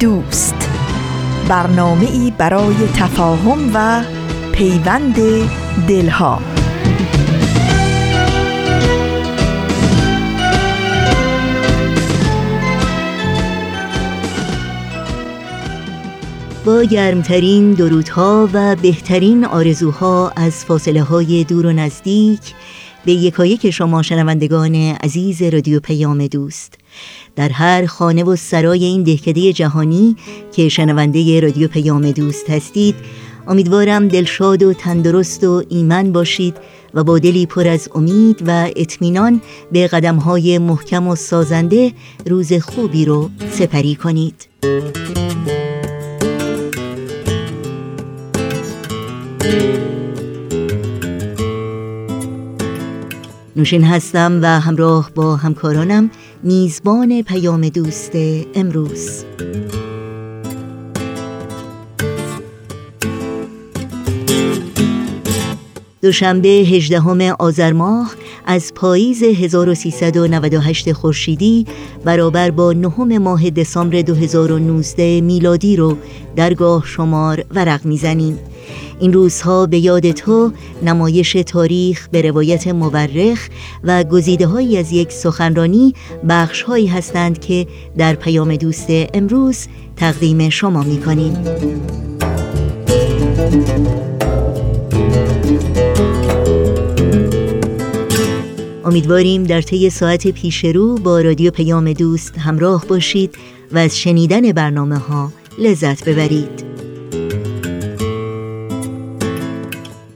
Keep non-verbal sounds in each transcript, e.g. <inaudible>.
دوست. برنامه ای برای تفاهم و پیوند دلها. با گرمترین درودها و بهترین آرزوها از فاصله های دور و نزدیک به یکایک شما شنوندگان عزیز رادیو پیام دوست. در هر خانه و سرای این دهکده جهانی که شنونده رادیو پیام دوست هستید امیدوارم دلشاد و تندرست و ایمن باشید و با دلی پر از امید و اطمینان به قدمهای محکم و سازنده روز خوبی رو سپری کنید. نوشین هستم و همراه با همکارانم میزبان پیام دوست امروز. دوشنبه 18 آذر ماه از پاییز 1398 خورشیدی برابر با نهم ماه دسامبر 2019 میلادی رو درگاه شمار ورق می‌زنیم. این روزها به یاد تو نمایش تاریخ به روایت مورخ و گزیده هایی از یک سخنرانی بخش هایی هستند که در پیام دوست امروز تقدیم شما می کنیم. امیدواریم در طی ساعت پیش رو با رادیو پیام دوست همراه باشید و از شنیدن برنامه ها لذت ببرید.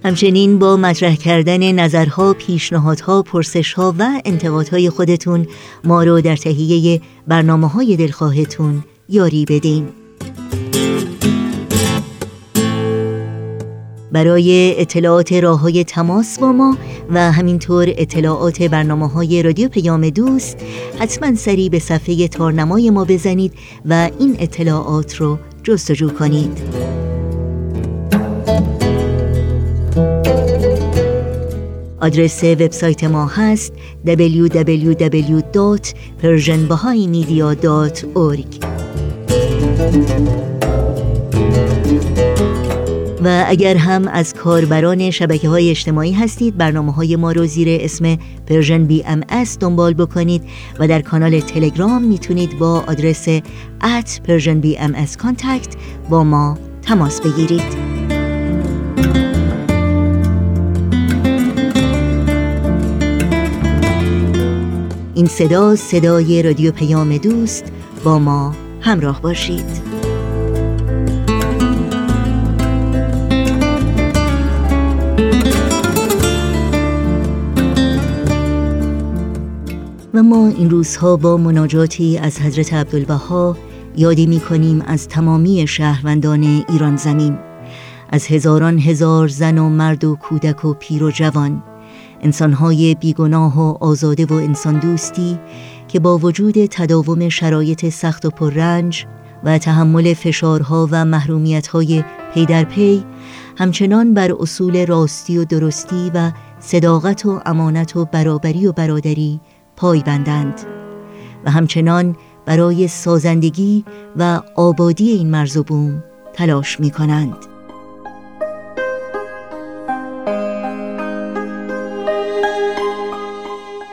همچنین با مطرح کردن نظرها، پیشنهادها، پرسشها و انتقادهای خودتون ما رو در تهیه برنامه های دلخواهتون یاری بدین. برای اطلاعات راه های تماس با ما و همینطور اطلاعات برنامه های رادیو پیام دوست حتما سری به صفحه تارنمای ما بزنید و این اطلاعات رو جستجو کنید. آدرس وبسایت ما هست www.persianbahaimedia.org و اگر هم از کاربران شبکه های اجتماعی هستید برنامه های ما رو زیر اسم Persian BMS دنبال بکنید و در کانال تلگرام می‌تونید با آدرس Persian BMS contact با ما تماس بگیرید. این صدا صدای رادیو پیام دوست با ما همراه باشید. و ما این روزها با مناجاتی از حضرت عبدالبها یادی می کنیم از تمامی شهروندان ایران زمین از هزاران هزار زن و مرد و کودک و پیر و جوان انسانهای بیگناه و آزاده و انسان دوستی که با وجود تداوم شرایط سخت و پررنج و تحمل فشارها و محرومیتهای پی در پی همچنان بر اصول راستی و درستی و صداقت و امانت و برابری و برادری پای بندند و همچنان برای سازندگی و آبادی این مرز و بوم تلاش می کنند.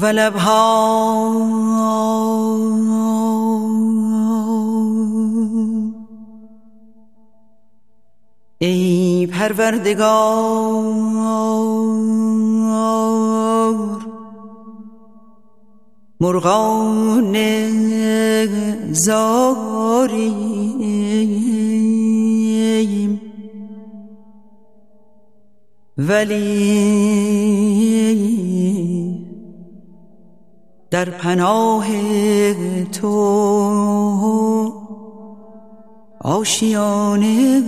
هو لبها ای پروردگار مرغان زاریم ولی در پناه تو. آشیانه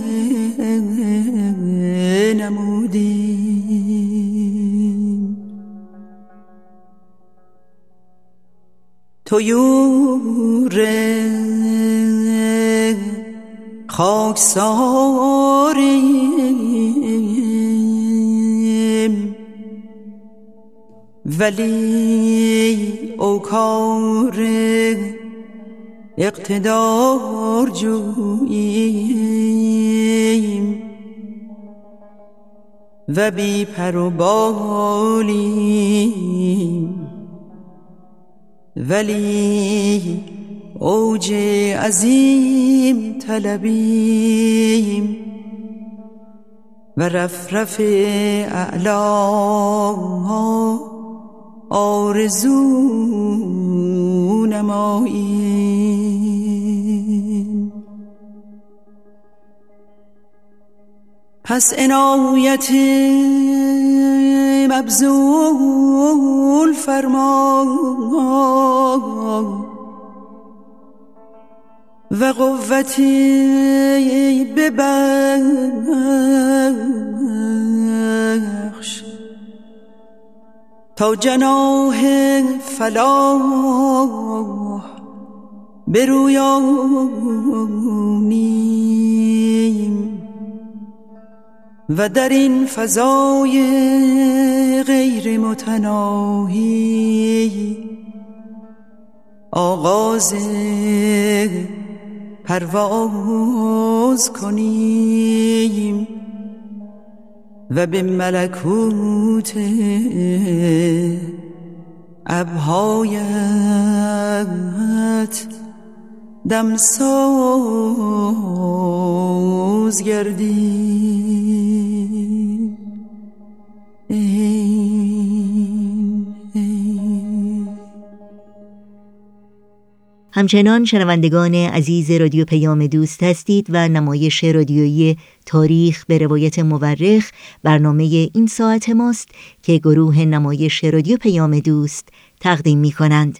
نمودیم تویور خاکساریم ولی اوکار اقتدار جوییم و بی پر و بالیم. ولی اوج عظیم طلبیم و رفرف اعلا آرزو نمایی. پس عنایت مبذول فرما. و قوتی ببخش. تا جناه فلاح برویانیم و در این فضای غیر متناهی آغاز پرواز کنیم. و به ملکوت ابهایت دمساز گردیم همچنان شنوندگان عزیز رادیو پیام دوست هستید و نمایش رادیویی تاریخ به روایت مورخ برنامه این ساعت ماست که گروه نمایش رادیو پیام دوست تقدیم می کنند.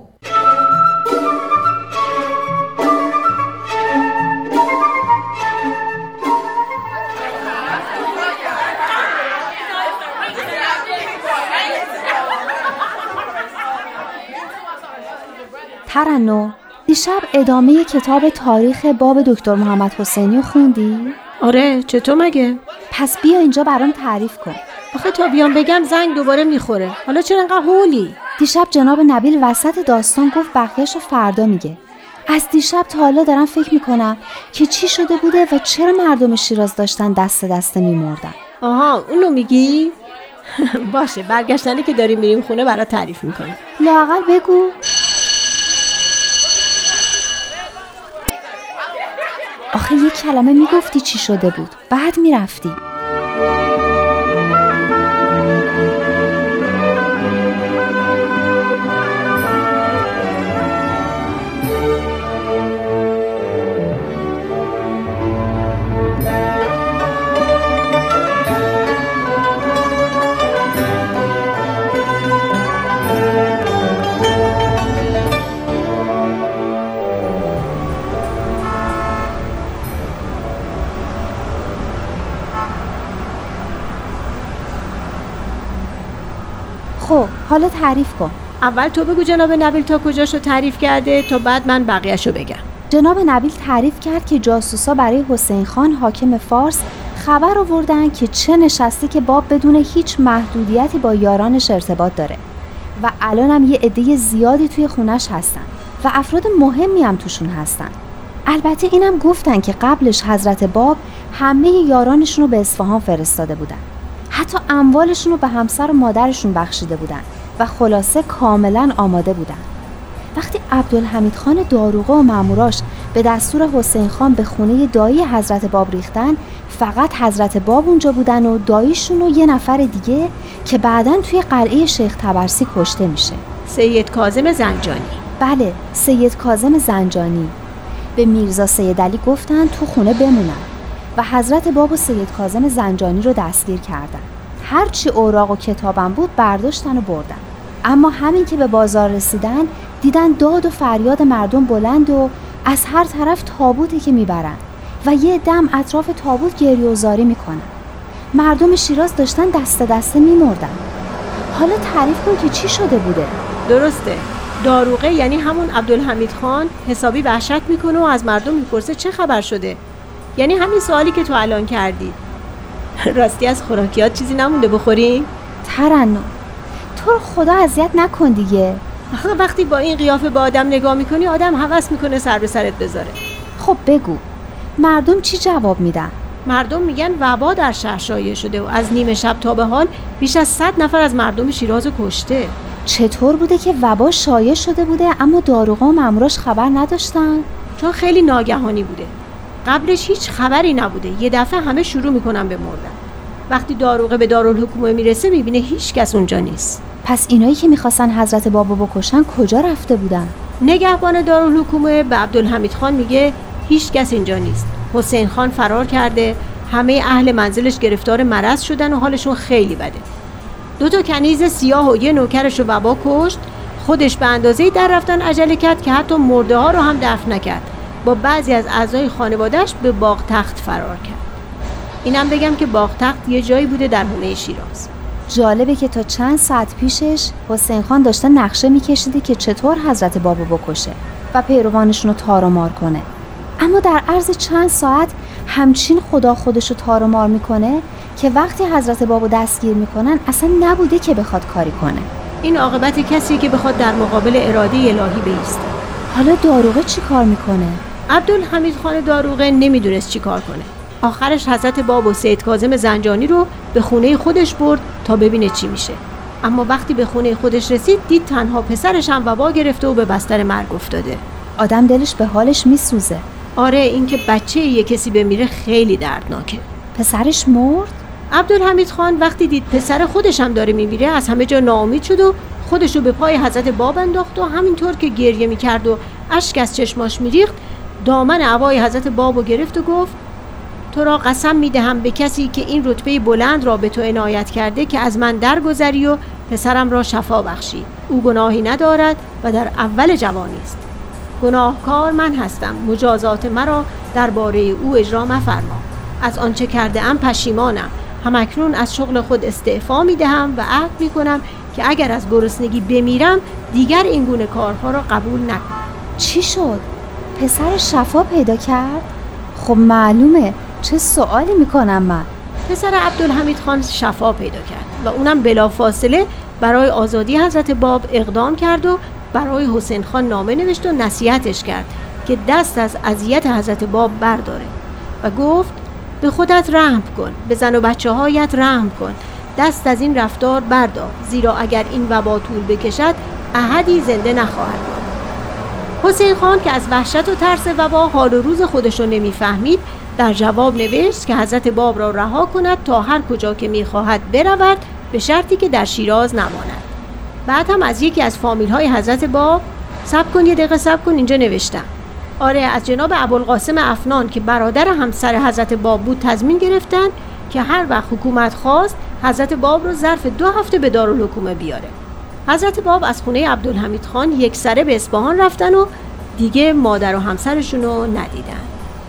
ترنو دیشب ادامه کتاب تاریخ باب دکتر محمد حسینی خوندی؟ آره چطور مگه؟ پس بیا اینجا برام تعریف کن آخه تا بیام بگم زنگ دوباره می‌خوره حالا چرا انقدر هولی؟ دیشب جناب نبیل وسط داستان گفت بقیهش رو فردا میگه از دیشب تا حالا دارم فکر می‌کنم که چی شده بوده و چرا مردم شیراز داشتن دست دسته میمردن آها اونو میگی؟ <laughs> باشه برگشتنی که داریم میریم خونه برات تعریف می‌کنیم لاقل بگو آخه یک کلمه می‌گفتی چی شده بود. بعد می‌رفتی. حالا تعریف کن. اول تو بگو جناب نبیل تا کجاشو تعریف کرده تا بعد من بقیهشو بگم. جناب نبیل تعریف کرد که جاسوسا برای حسین خان حاکم فارس خبر آوردن که چه نشستی که باب بدون هیچ محدودیتی با یارانش ارتباط داره و الان هم یه عده زیادی توی خونش هستن و افراد مهمی هم توشون هستن. البته اینم گفتن که قبلش حضرت باب همه یارانشون رو به اصفهان فرستاده بودن. حتی اموالشون رو به همسر و مادرشون بخشیده بودن. و خلاصه کاملا آماده بودن وقتی عبدالحمید خان داروغه و ماموراش به دستور حسین خان به خونه دایی حضرت باب ریختن فقط حضرت باب اونجا بودن و داییشون و یه نفر دیگه که بعدا توی قلعه شیخ تبرسی کشته میشه. سید کازم زنجانی. بله سید کازم زنجانی. به میرزا سید علی گفتن تو خونه بمونن و حضرت باب و سید کازم زنجانی رو دستگیر کردن. هرچی اوراق و کتابم بود برداشتن و بردن. اما همین که به بازار رسیدن دیدن داد و فریاد مردم بلند و از هر طرف تابوتی که می‌برن و یه دم اطراف تابوت گریه و زاری می‌کنن. مردم شیراز داشتن دست دسته میمردن. حالا تعریف کن که چی شده بوده؟ درسته. داروغه یعنی همون عبدالحمید خان حسابی وحشت می‌کنه و از مردم می‌پرسه چه خبر شده؟ یعنی همین سوالی که تو الان کردی. <laughs> راستی از خوراکیات چیزی نمونده بخوریم ترنم. تو رو خدا اذیت نکن دیگه. آخه وقتی با این قیافه به آدم نگاه می‌کنی آدم حوس می‌کنه سر به سرت بذاره. خب بگو. مردم چی جواب میدن؟ مردم میگن وبا در شهر شایع شده و از نیمه شب تا به حال بیش از صد نفر از مردم شیراز کشته. چطور بوده که وبا شایع شده بوده اما داروغا و ماموراش خبر نداشتن؟ چون خیلی ناگهانی بوده. قبلش هیچ خبری نبوده. یه دفعه همه شروع می‌کنن به مردن. وقتی داروغه به دارالحکومه می‌رسه می‌بینه هیچ کس اونجا نیست. پس اینایی که می‌خواستن حضرت بابا بکشن کجا رفته بودن؟ نگهبان دارالحکومه به عبدالحمید خان میگه هیچ کس اینجا نیست. حسین خان فرار کرده. همه اهل منزلش گرفتار مرض شدن و حالشون خیلی بده. دو تا کنیز سیاه و یه نوکرش رو وبا کشت. خودش به اندازه در رفتن عجله کرد که حتی مرده ها رو هم دفن نکرد. با بعضی از اعضای خانوادهش به باغ تخت فرار کرد. اینم بگم که باغ تخت یه جایی بوده در حومه شیراز. جالبه که تا چند ساعت پیشش حسین خان داشته نقشه میکشیده که چطور حضرت بابا بکشه و پیروانشون رو تار و مار کنه. اما در عرض چند ساعت همچین خدا خودش رو تار و مار می‌کنه که وقتی حضرت بابا دستگیر می‌کنن اصلا نبوده که بخواد کاری کنه. این عاقبت کسی که بخواد در مقابل اراده الهی بیسته. حالا داروغه چی کار می‌کنه؟ عبدالحمید خان داروغه نمی‌دونست چی کار کنه. آخرش حضرت باب و سید کازم زنجانی رو به خونه خودش برد تا ببینه چی میشه. اما وقتی به خونه خودش رسید دید تنها پسرش هم وبا گرفته و به بستر مرگ افتاده. آدم دلش به حالش میسوزه. آره اینکه بچه یه کسی بمیره خیلی دردناکه. پسرش مرد؟ عبدالحمید خان وقتی دید پسر خودش هم داره میمیره از همه جا ناامید شد و خودش رو به پای حضرت باب انداخت و همینطور که گریه می‌کرد و اشک از چشماش میریخت دامن عبای حضرت باب گرفت و گفت تو را قسم می‌دهم به کسی که این رتبه بلند را به تو عنایت کرده که از من درگذری و پسرم را شفا بخشی. او گناهی ندارد و در اول جوانی است. گناهکار من هستم. مجازات مرا درباره او اجرا مفرما. از آنچه کرده ام پشیمانم. همکنون از شغل خود استعفا می دهم و عهد می کنم که اگر از گرسنگی بمیرم دیگر این گونه کارها را قبول نکنم. چی شد؟ پسر شفا پیدا کرد؟ خب معلومه چه سوالی می‌کنم من پسر عبدالحمید خان شفا پیدا کرد و اونم بلافاصله برای آزادی حضرت باب اقدام کرد و برای حسین خان نامه نوشت و نصیحتش کرد که دست از اذیت حضرت باب برداره و گفت به خودت رحم کن به زن و بچه هایت رحم کن دست از این رفتار بردار زیرا اگر این وبا طول بکشد احدی زنده نخواهد حسین خان که از وحشت و ترس وبا حال و روز خودش رو نمی‌فهمید در جواب نوشت که حضرت باب را رها کند تا هر کجا که می‌خواهد برود به شرطی که در شیراز نماند. بعد هم از یکی از فامیل های حضرت باب سب کن یه دقیقه سب کن اینجا نوشتم. آره از جناب ابوالقاسم افنان که برادر همسر حضرت باب بود تضمین گرفتن که هر وقت حکومت خواست حضرت باب رو ظرف دو هفته به دارالحکومه بیاره. حضرت باب از خونه عبدالحمید خان یک سره به اصفهان رفتن و دیگه مادر و همسرشون رو ندیدن.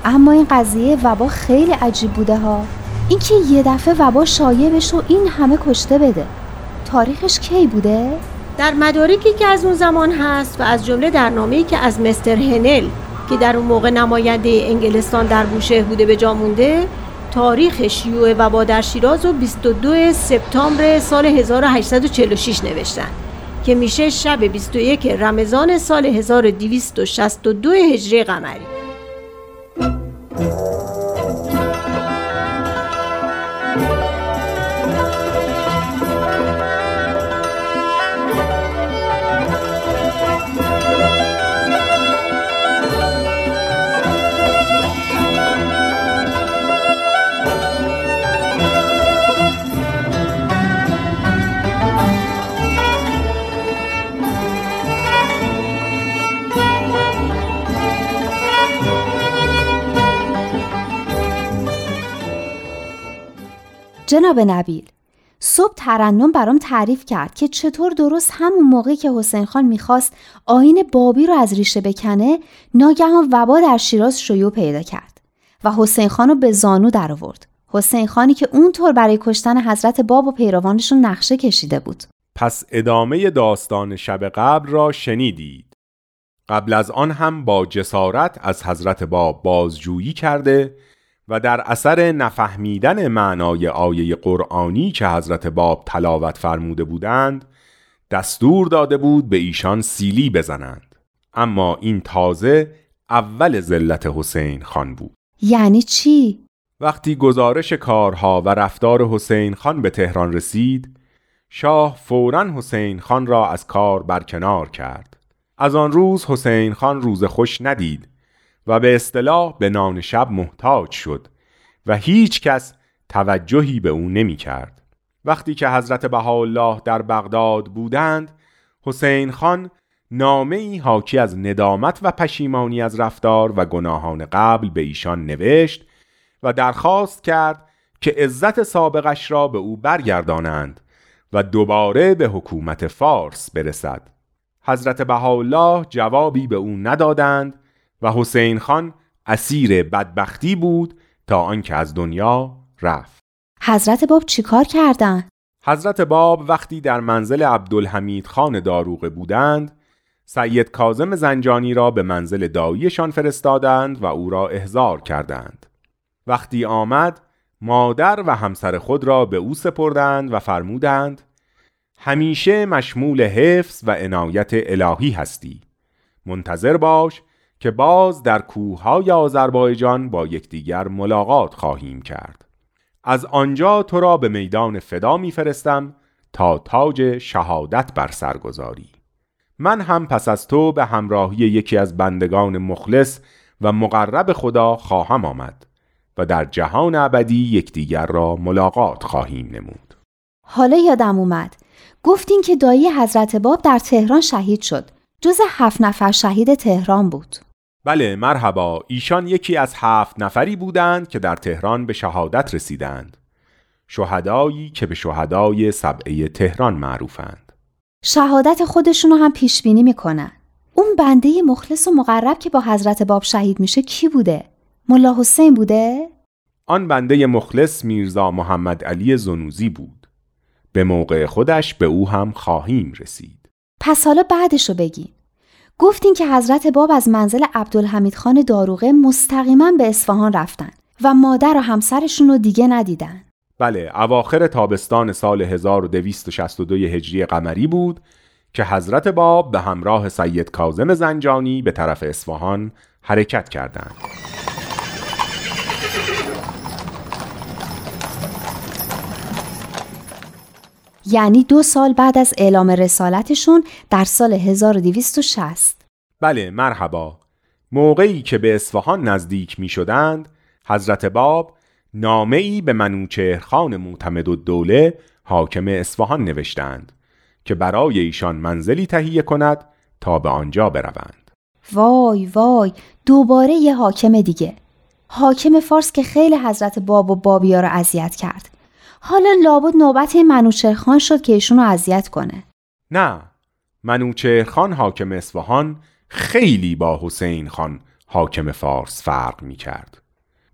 اما این قضیه وبا خیلی عجیب بوده ها. اینکه یه دفعه وبا شایع بشه و این همه کشته بده تاریخش کی بوده؟ در مدارکی که از اون زمان هست و از جمله در نامه‌ای که از مستر هنل که در اون موقع نماینده انگلستان در بوشهر بوده به جا مونده تاریخ شیوع وبا در شیراز رو 22 سپتامبر سال 1846 نوشتن. که میشه شب 21 رمضان سال 1262 هجری قمری. جناب نبیل صبح ترنم برام تعریف کرد که چطور درست همون موقعی که حسین خان می‌خواست آین بابی رو از ریشه بکنه ناگهان وبا در شیراز شیوع پیدا کرد و حسین خان رو به زانو در آورد. حسین خانی که اونطور برای کشتن حضرت باب و پیروانشون نقشه کشیده بود. پس ادامه داستان شب قبل را شنیدید. قبل از آن هم با جسارت از حضرت باب بازجویی کرده و در اثر نفهمیدن معنای آیه قرآنی که حضرت باب تلاوت فرموده بودند دستور داده بود به ایشان سیلی بزنند. اما این تازه اول زلت حسین خان بود. یعنی چی؟ وقتی گزارش کارها و رفتار حسین خان به تهران رسید شاه فورا حسین خان را از کار برکنار کرد. از آن روز حسین خان روز خوش ندید. و به اصطلاح به نان شب محتاج شد و هیچ کس توجهی به او نمی کرد. وقتی که حضرت بهاءالله در بغداد بودند حسین خان نامه ای حاکی از ندامت و پشیمانی از رفتار و گناهان قبل به ایشان نوشت و درخواست کرد که عزت سابقش را به او برگردانند و دوباره به حکومت فارس برسد حضرت بهاءالله جوابی به او ندادند و حسین خان اسیر بدبختی بود تا آنکه از دنیا رفت. حضرت باب چیکار کردن؟ حضرت باب وقتی در منزل عبدالحمید خان داروغه بودند سید کازم زنجانی را به منزل داییشان فرستادند و او را احضار کردند. وقتی آمد مادر و همسر خود را به او سپردند و فرمودند همیشه مشمول حفظ و عنایت الهی هستی. منتظر باش که باز در کوههای آذربایجان با یکدیگر ملاقات خواهیم کرد. از آنجا تو را به میدان فدا میفرستم تا تاج شهادت بر سر گذاری. من هم پس از تو به همراهی یکی از بندگان مخلص و مقرب خدا خواهم آمد و در جهان ابدی یکدیگر را ملاقات خواهیم نمود. حالا یادم اومد. گفتین که دایی حضرت باب در تهران شهید شد. جز هفت نفر شهید تهران بود. بله مرحبا. ایشان یکی از هفت نفری بودند که در تهران به شهادت رسیدند. شهدایی که به شهدای سبعه تهران معروفند. شهادت خودشونو هم پیش بینی می‌کنن. اون بنده مخلص و مقرب که با حضرت باب شهید میشه کی بوده؟ ملا حسین بوده؟ آن بنده مخلص میرزا محمد علی زنوزی بود. به موقع خودش به او هم خواهیم رسید. پس حالا بعدشو بگین گفتین که حضرت باب از منزل عبدالحمید خان داروغه مستقیما به اصفهان رفتن و مادر و همسرشون رو دیگه ندیدن. بله اواخر تابستان سال 1262 هجری قمری بود که حضرت باب به همراه سید کازم زنجانی به طرف اصفهان حرکت کردند. یعنی دو سال بعد از اعلام رسالتشون در سال 1260 بله مرحبا. موقعی که به اصفهان نزدیک می شدند حضرت باب نامه ای به منوچهرخان معتمد و دوله حاکم اصفهان نوشتند که برای ایشان منزلی تهیه کند تا به آنجا بروند. وای وای دوباره یه حاکم دیگه. حاکم فارس که خیلی حضرت باب و بابیا رو اذیت کرد. حالا لابد نوبت منوچهرخان شد که ایشون رو اذیت کنه نه منوچهرخان حاکم اصفهان خیلی با حسین خان حاکم فارس فرق می کرد.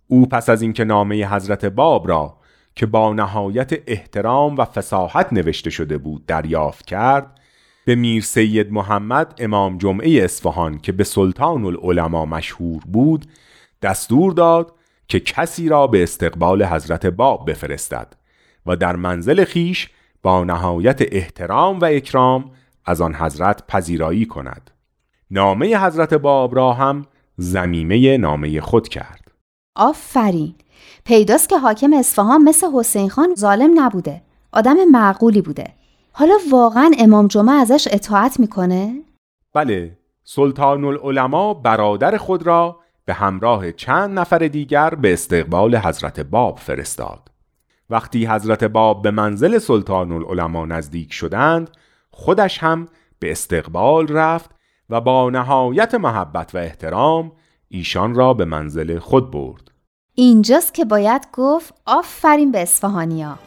او پس از اینکه نامه حضرت باب را که با نهایت احترام و فساحت نوشته شده بود دریافت کرد به میر سید محمد امام جمعه اصفهان که به سلطان العلماء مشهور بود دستور داد که کسی را به استقبال حضرت باب بفرستد و در منزل خیش با نهایت احترام و اکرام از آن حضرت پذیرایی کند. نامه حضرت باب را هم زمیمه نامه خود کرد. آفرین! پیداست که حاکم اصفهان مثل حسین خان ظالم نبوده. آدم معقولی بوده. حالا واقعا امام جمعه ازش اطاعت می‌کنه؟ بله سلطان العلماء برادر خود را به همراه چند نفر دیگر به استقبال حضرت باب فرستاد. وقتی حضرت باب به منزل سلطان العلماء نزدیک شدند خودش هم به استقبال رفت و با نهایت محبت و احترام ایشان را به منزل خود برد. اینجاست که باید گفت آفرین به اصفهانیا.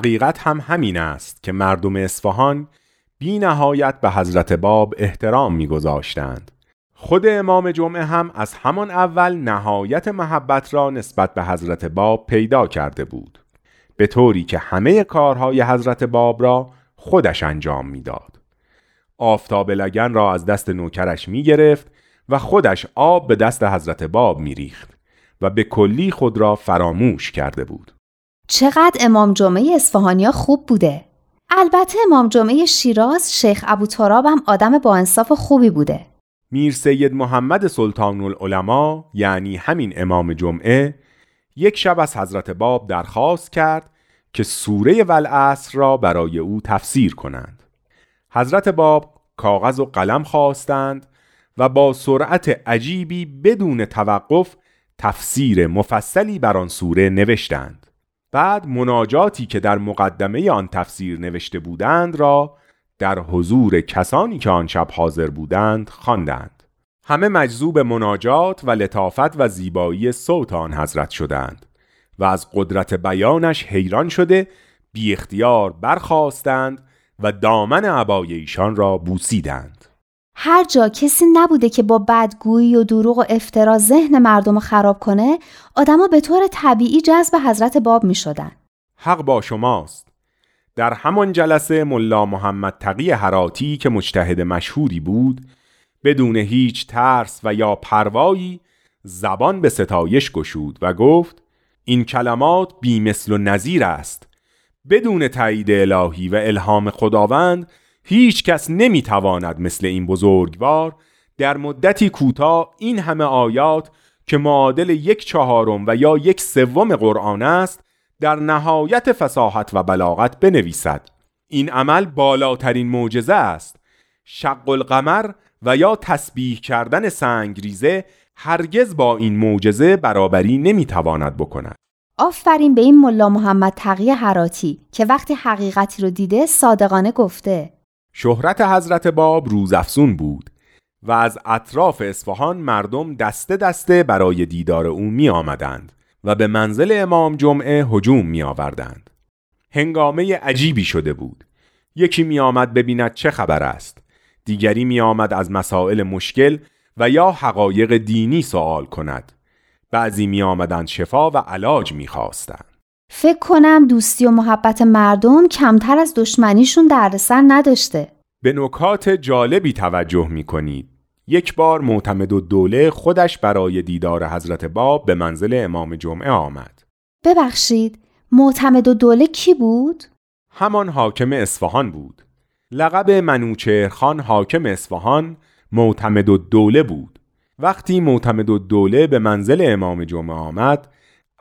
حقیقت هم همین است که مردم اصفهان بی نهایت به حضرت باب احترام میگذاشتند. خود امام جمعه هم از همان اول نهایت محبت را نسبت به حضرت باب پیدا کرده بود به طوری که همه کارهای حضرت باب را خودش انجام می‌داد. آفتاب لگن را از دست نوکرش می گرفت و خودش آب به دست حضرت باب می ریخت و به کلی خود را فراموش کرده بود. چقدر امام جمعه اصفهانیا خوب بوده. البته امام جمعه شیراز شیخ ابو تراب هم آدم با انصاف خوبی بوده. میر سید محمد سلطان العلماء یعنی همین امام جمعه یک شب از حضرت باب درخواست کرد که سوره والعصر را برای او تفسیر کنند. حضرت باب کاغذ و قلم خواستند و با سرعت عجیبی بدون توقف تفسیر مفصلی بر آن سوره نوشتند. بعد مناجاتی که در مقدمه آن تفسیر نوشته بودند را در حضور کسانی که آن شب حاضر بودند خواندند. همه مجذوب مناجات و لطافت و زیبایی صوت آن حضرت شدند و از قدرت بیانش حیران شده بی اختیار برخواستند و دامن عبای ایشان را بوسیدند. هر جا کسی نبوده که با بدگویی و دروغ و افترا ذهن مردم خراب کنه آدما به طور طبیعی جذب حضرت باب می شدن. حق با شماست در همان جلسه ملا محمد تقی حراتی که مجتهد مشهوری بود بدون هیچ ترس و یا پروایی زبان به ستایش گشود و گفت این کلمات بی مثل و نظیر است بدون تایید الهی و الهام خداوند هیچ کس نمی‌تواند مثل این بزرگوار در مدتی کوتاه این همه آیات که معادل یک چهارم و یا یک سوم قرآن است در نهایت فساحت و بلاغت بنویسد. این عمل بالاترین معجزه است. شق القمر و یا تسبیح کردن سنگریزه هرگز با این معجزه برابری نمی‌تواند بکند. آفرین به این ملا محمد تقی حراتی که وقتی حقیقتی رو دیده صادقانه گفته. شهرت حضرت باب روزافزون بود و از اطراف اصفهان مردم دسته دسته برای دیدار او می آمدند و به منزل امام جمعه هجوم می آوردند. هنگامه عجیبی شده بود. یکی می آمد ببیند چه خبر است. دیگری می آمد از مسائل مشکل و یا حقایق دینی سوال کند. بعضی می آمدند شفا و علاج می خواستند. فکر کنم دوستی و محبت مردم کمتر از دشمنیشون دردسر نداشته. به نکات جالبی توجه می کنید. یک بار معتمد و دوله خودش برای دیدار حضرت باب به منزل امام جمعه آمد. ببخشید، معتمد و دوله کی بود؟ همان حاکم اصفهان بود. لقب منوچهرخان حاکم اصفهان معتمد و دوله بود. وقتی معتمد و دوله به منزل امام جمعه آمد،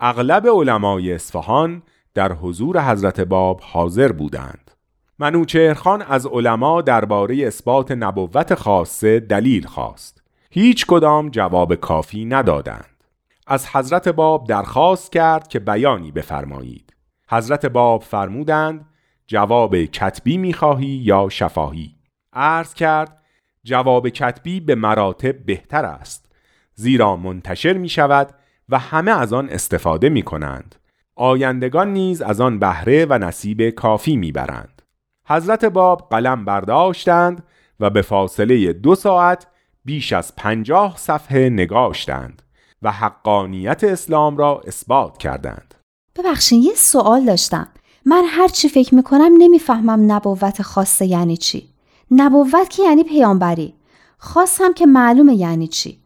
اغلب علمای اصفهان در حضور حضرت باب حاضر بودند. منوچهرخان از علما درباره اثبات نبوت خاصه دلیل خواست. هیچ کدام جواب کافی ندادند. از حضرت باب درخواست کرد که بیانی بفرمایید. حضرت باب فرمودند جواب کتبی می‌خواهی یا شفاهی عرض کرد جواب کتبی به مراتب بهتر است زیرا منتشر می شود و همه از آن استفاده می کنند آیندگان نیز از آن بهره و نصیب کافی می برند حضرت باب قلم برداشتند و به فاصله دو ساعت بیش از پنجاه صفحه نگاشتند و حقانیت اسلام را اثبات کردند. ببخشید یه سوال داشتم. من هر چی فکر می‌کنم نمی‌فهمم نبوت خاصه یعنی چی. نبوت که یعنی پیامبری. خاص هم که معلومه یعنی چی.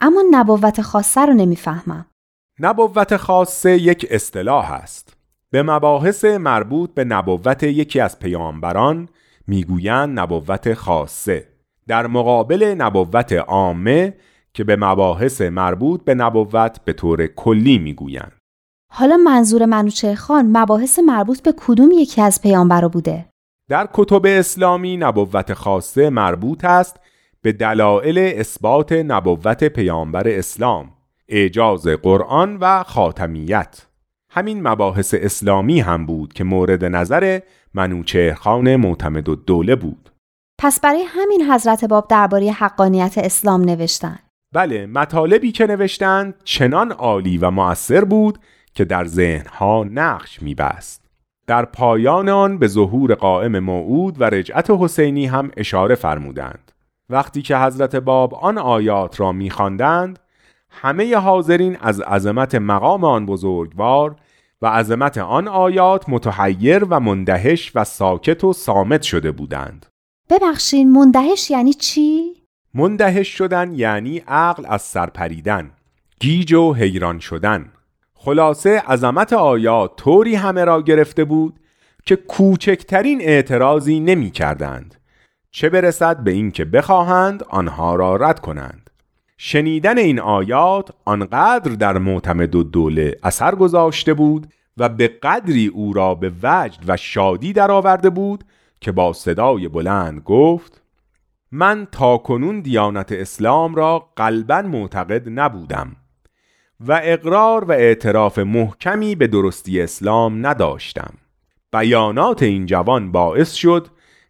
اما نبوت خاصه رو نمی‌فهمم. نبوت خاصه یک اصطلاح است. به مباحث مربوط به نبوت یکی از پیامبران می‌گویند نبوت خاصه. در مقابل نبوت عامه که به مباحث مربوط به نبوت به طور کلی می‌گویند. حالا منظور منوچه خان مباحث مربوط به کدوم یکی از پیامبرا بوده؟ در کتب اسلامی نبوت خاصه مربوط است به دلایل اثبات نبوت پیامبر اسلام اعجاز قرآن و خاتمیت. همین مباحث اسلامی هم بود که مورد نظر منوچهرخان معتمد دوله بود. پس برای همین حضرت باب درباره حقانیت اسلام نوشتن. بله مطالبی که نوشتند چنان عالی و مؤثر بود که در ذهنها نقش میبست. در پایان آن به ظهور قائم موعود و رجعت حسینی هم اشاره فرمودند. وقتی که حضرت باب آن آیات را میخواندند همه حاضرین از عظمت مقام آن بزرگوار و عظمت آن آیات متحیر و مندهش و ساکت و سامت شده بودند. ببخشین مندهش یعنی چی؟ مندهش شدن یعنی عقل از سر پریدن گیج و حیران شدن. خلاصه عظمت آیات طوری همه را گرفته بود که کوچکترین اعتراضی نمی کردند چه برسد به اینکه بخواهند آنها را رد کنند. شنیدن این آیات آنقدر در معتمد و دوله اثر گذاشته بود و به قدری او را به وجد و شادی درآورده بود که با صدای بلند گفت من تا کنون دیانت اسلام را قلبا معتقد نبودم و اقرار و اعتراف محکمی به درستی اسلام نداشتم. بیانات این جوان باعث شد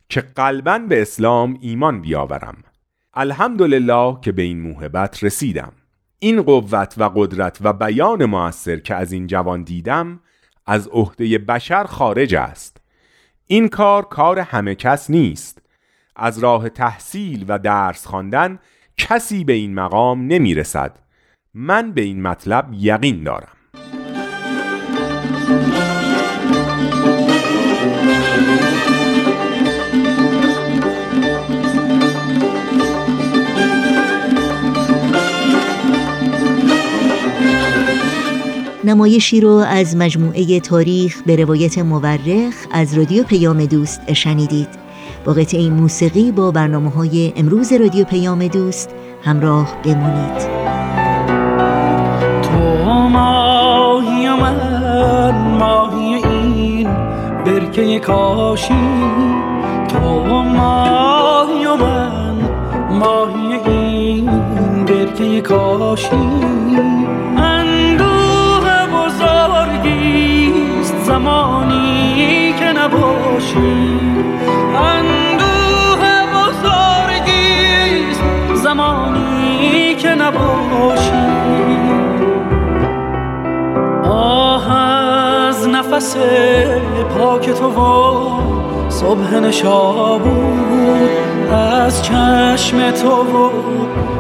که قلبا به اسلام ایمان بیاورم. الحمدلله که به این موهبت رسیدم. این قوت و قدرت و بیان موثر که از این جوان دیدم از عهده بشر خارج است. این کار کار همه کس نیست. از راه تحصیل و درس خواندن کسی به این مقام نمی رسد من به این مطلب یقین دارم. نمایشی رو از مجموعه تاریخ به روایت مورخ از رادیو پیام دوست شنیدید. با قطعه موسیقی با برنامه های امروز رادیو پیام دوست همراه بمونید. برکه کاشی. تو ماهی و من ماهی این برکه کاشی. اندوه زمانی که نباشی. اندوه بزرگیست زمانی که نباشی. آه از نفس پاک تو و صبح نشابود از چشم تو و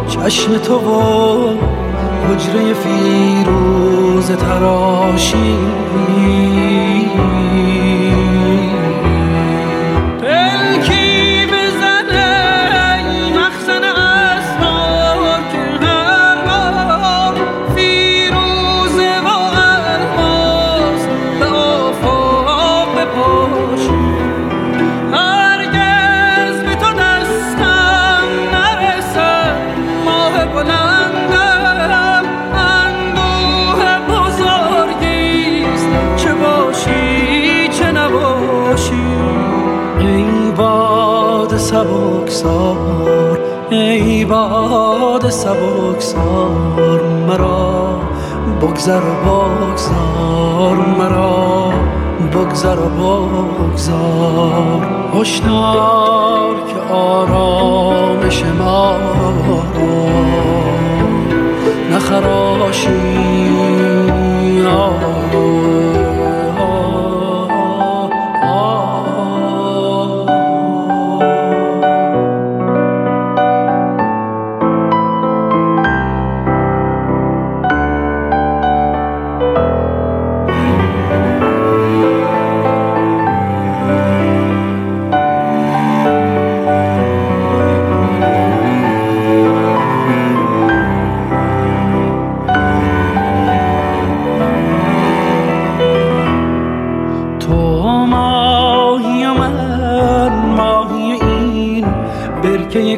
چشم تو و حجره فیروز تراشی. سبکسار مرا بگذر و بگذار مرا بگذر و بگذار. هشدار که آرامش ما نخراشی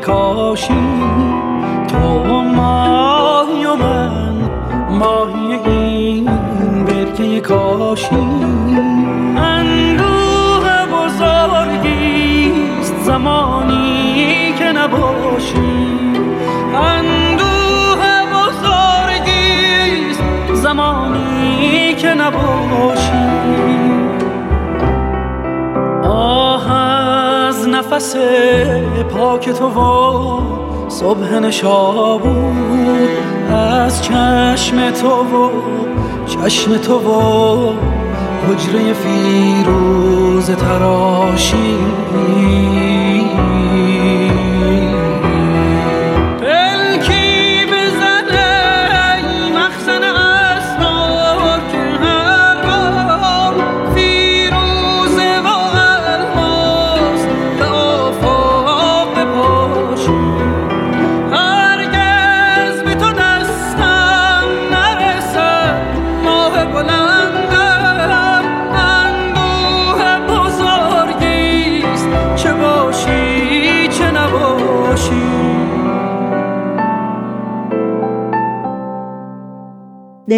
کاشی تو ماهی و من ماهی این برکه کاشی. اندوه بزرگیست زمانی که نباشی. اندوه بزرگیست زمانی که نباشی. آهن نفس پاک تو و صبح نشابود از چشم تو و چشم تو و حجره فیروز تراشی.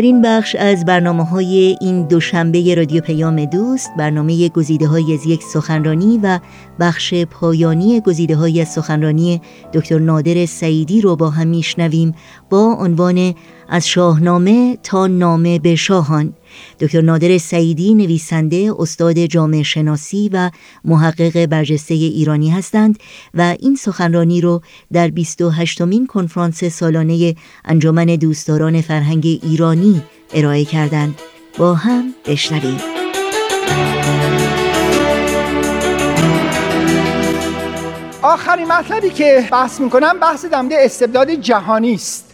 در این بخش از برنامه های این دوشنبه رادیو پیام دوست برنامه گزیده های از یک سخنرانی و بخش پایانی گزیده های از سخنرانی دکتر نادر سعیدی رو با هم میشنویم. با عنوان از شاهنامه تا نامه به شاهان. دکتر نادر سعیدی نویسنده استاد جامعه شناسی و محقق برجسته ایرانی هستند و این سخنرانی رو در 28 مین کنفرانس سالانه انجمن دوستداران فرهنگ ایرانی ارائه کردند. با هم بشنویم. آخرین مطلبی که بحث می‌کنم بحث دمده استبداد جهانی است.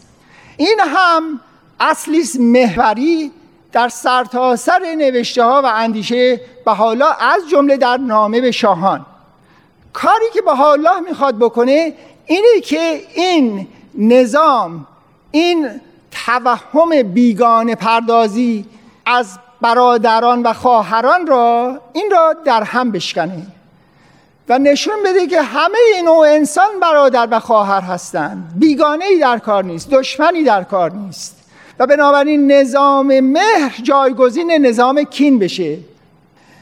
این هم اصلی محوری در سرتاسر سر نوشته ها و اندیشه حالا از جمله در نامه به شاهان. کاری که حالا می‌خواد بکنه اینه که این نظام این توهم بیگانه پردازی از برادران و خواهران را این را در هم بشکنه. و نشون بده که همه این نوع انسان برادر و خواهر هستند. بیگانه ای در کار نیست دشمنی در کار نیست. و بنابراین نظام مهر جایگزین نظام کین بشه.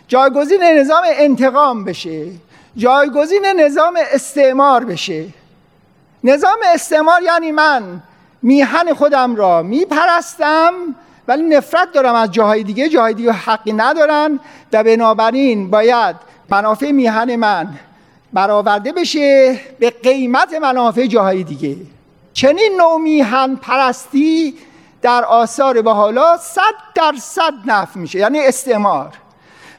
جایگزین نظام انتقام بشه. جایگزین نظام استعمار بشه. نظام استعمار یعنی من میهن خودم را میپرستم ولی نفرت دارم از جاهای دیگه. جاهای دیگه حقی ندارن. و بنابراین باید منافع میهن من. برآورده بشه به قیمت منافع جاهای دیگه. چنین نوع میهن پرستی در آثار با حالا صد درصد نف میشه یعنی استعمار.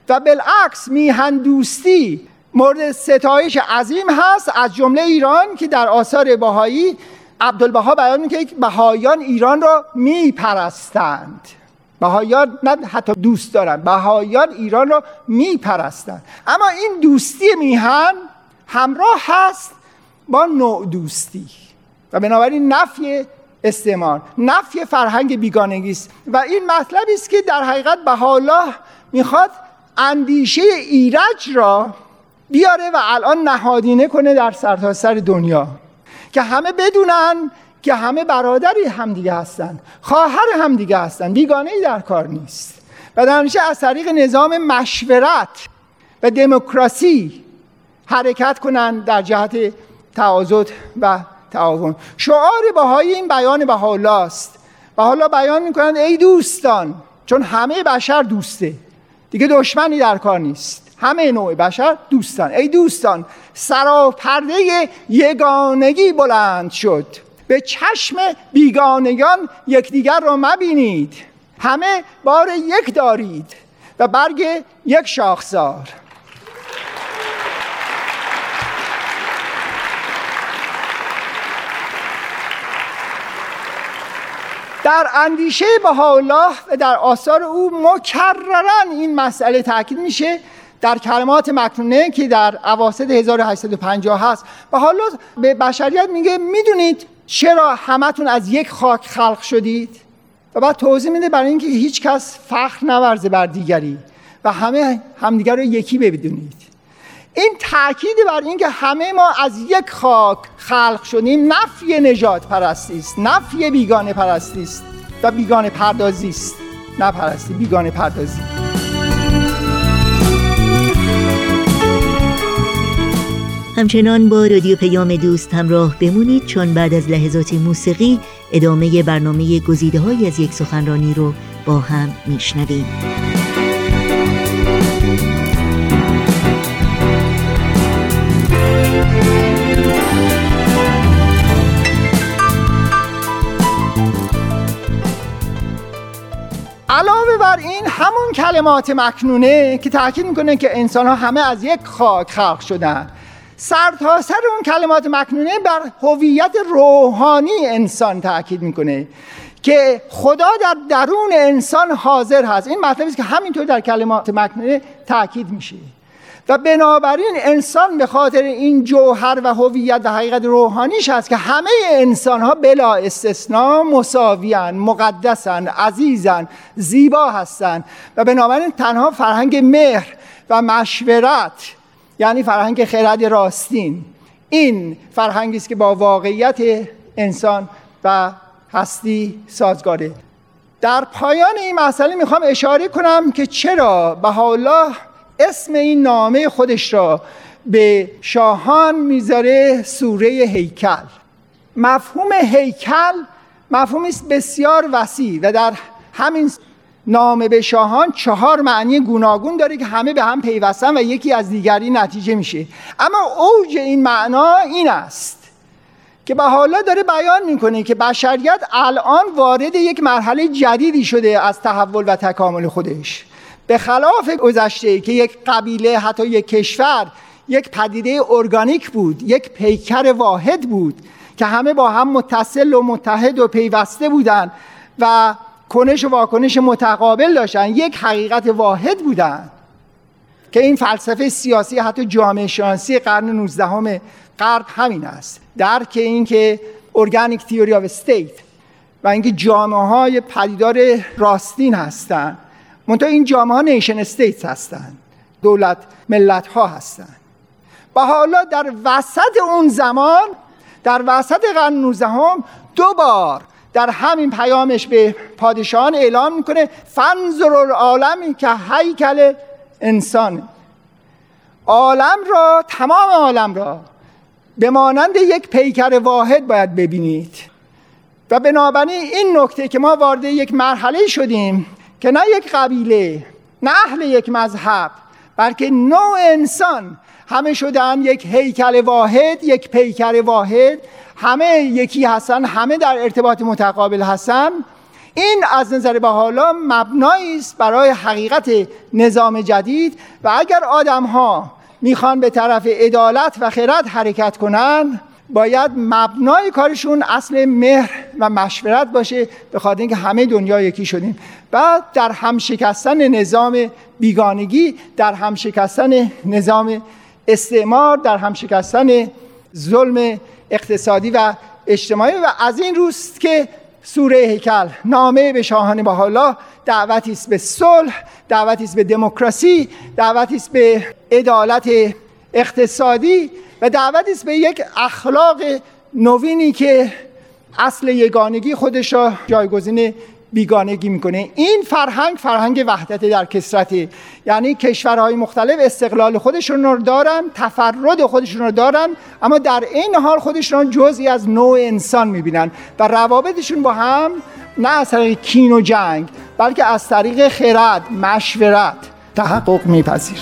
و بالعکس میهن دوستی مورد ستایش عظیم هست از جمله ایران که در آثار بهایی عبدالبها بیان می‌کنه که بهایان ایران را میپرستند. بهایان نه حتی دوست دارن بهایان ایران را میپرستند اما این دوستی میهن همراه هست با نوع دوستی. و بنابراین نفی استعمار نفی فرهنگ بیگانگی است. و این مطلبی است که در حقیقت بهاءالله می‌خواد اندیشه ایرج را بیاره و الان نهادینه کنه در سرتاسر سر دنیا. که همه بدونن که همه برادری همدیگه هستن خواهر همدیگه هستن بیگانه ای در کار نیست. و در از طریق نظام مشورت و دموکراسی حرکت کنن در جهت تعاضد و تعاون. شعار بهای این بیان حالا است و حالا بیان می‌کنند ای دوستان چون همه بشر دوسته دیگه دشمنی در کار نیست. همه نوع بشر دوستان. ای دوستان سراپرده یگانگی بلند شد. به چشم بیگانگان یکدیگر را مبینید. همه بار یک دارید و برگ یک شاخسار. در اندیشه الله و در آثار او مکررن این مسئله تاکید میشه. در کلمات مکنونه که در اواسط 1850 هست و حالا به بشریت میگه می‌دونید چرا همتون از یک خاک خلق شدید؟ و بعد توضیح میده برای اینکه هیچ کس فخر نورزه بر دیگری و همه همدیگر رو یکی ببینید. این تاکید بر اینکه همه ما از یک خاک خلق شدیم نفی نجات پرستی است نفی بیگانه پرستی است و بیگانه پردازی است. نه پرستی بیگانه پردازی. همچنان با رادیو پیام دوست همراه بمونید چون بعد از لحظات موسیقی ادامه برنامه گزیده های از یک سخنرانی رو با هم میشنویم. علاوه بر این همون کلمات مکنونه که تاکید می‌کنه که انسان ها همه از یک خاک خلق شدن سرتاسر سر اون کلمات مکنونه بر هویت روحانی انسان تاکید می‌کنه که خدا در درون انسان حاضر هست. این مطلبی است که همینطور در کلمات مکنونه تاکید میشه. و بنابراین انسان به خاطر این جوهر و هویت و حقیقت روحانیش هست که همه انسان ها بلا استثنا مساویان مقدسن عزیزن زیبا هستند. و بنابراین تنها فرهنگ مهر و مشورت یعنی فرهنگ خرد راستین. این فرهنگی است که با واقعیت انسان و هستی سازگاره. در پایان این مسئله می‌خوام اشاره کنم که چرا بهاءالله اسم این نامه خودش را به شاهان می‌ذاره سوره هیکل. مفهوم هیکل مفهومی است بسیار وسیع و در همین نامه به شاهان چهار معنی گوناگون داره که همه به هم پیوستن و یکی از دیگری نتیجه میشه. اما اوج این معنا این است که به حالا داره بیان می‌کنه که بشریت الان وارد یک مرحله جدیدی شده از تحول و تکامل خودش. به خلاف گذشته که یک قبیله حتی یک کشور یک پدیده ارگانیک بود یک پیکر واحد بود که همه با هم متصل و متحد و پیوسته بودند و کنش و واکنش متقابل داشتن. یک حقیقت واحد بودن که این فلسفه سیاسی حتی جامعه شناسی قرن 19 غرب همین است. درک این که organic theory of state و اینکه جامعه های پدیدار راستین هستند منتها این جامعه ها nation states هستند دولت ملت ها هستند و حالا در وسط اون زمان در وسط قرن 19 دو بار در همین پیامش به پادشاهان اعلام می‌کنه فنظر العالمی که هیکل انسان. عالم را تمام عالم را به مانند یک پیکر واحد باید ببینید. و بنابراین این نکته که ما وارد یک مرحله شدیم که نه یک قبیله نه اهل یک مذهب بلکه نوع انسان همه شدن یک هیکل واحد یک پیکر واحد. همه یکی هستن همه در ارتباط متقابل هستن. این از نظر به حالا مبنایی است برای حقیقت نظام جدید و اگر آدم ها می‌خوان به طرف عدالت و خرد حرکت کنند باید مبنای کارشون اصل مهر و مشورت باشه به خاطر اینکه همه دنیا یکی شدیم. و در هم شکستن نظام بیگانگی در هم شکستن نظام استعمار در هم شکستن ظلم اقتصادی و اجتماعی و از این روست که سوره هیکل نامه به شاهان حالا دعوتی است به صلح دعوتی است به دموکراسی دعوتی است به عدالت اقتصادی و دعوتی است به یک اخلاق نوینی که اصل یگانگی خودش را جایگزین بیگانگی می‌کنه. این فرهنگ فرهنگ وحدت در کسرتی. یعنی کشورهای مختلف استقلال خودشون رو دارن تفرد خودشون رو دارن اما در این حال خودشون جزئی از نوع انسان می‌بینن و روابطشون با هم نه از طریق کین و جنگ بلکه از طریق خرد مشورت تحقق میپذیره.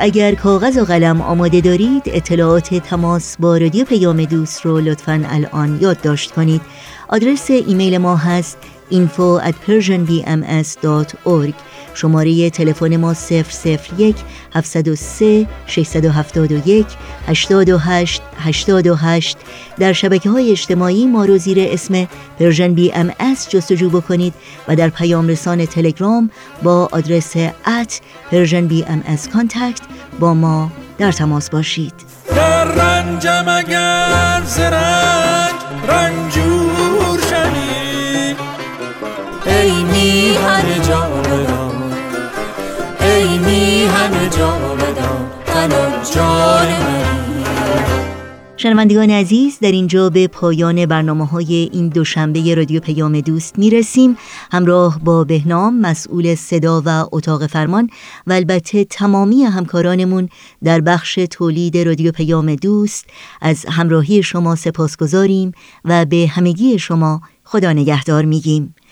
اگر کاغذ و قلم آماده دارید اطلاعات تماس با رادیو پیام دوست رو لطفا الان یادداشت کنید. آدرس ایمیل ما هست info at persianbms.org شماره تلفن ما 001 703 671 828 828 در شبکه های اجتماعی ما رو زیر اسم Persian BMS جستجو بکنید و در پیام رسان تلگرام با آدرس at Persian BMS contact با ما در تماس باشید. در رنجم اگر ز رنج رنجور شدی ای میهن جان. میهن جاودان تنم جان شنوندگان عزیز در اینجا به پایان برنامه های این دوشنبه رادیو پیام دوست می رسیم همراه با بهنام مسئول صدا و اتاق فرمان و البته تمامی همکارانمون در بخش تولید رادیو پیام دوست از همراهی شما سپاس گذاریم و به همگی شما خدا نگهدار میگیم.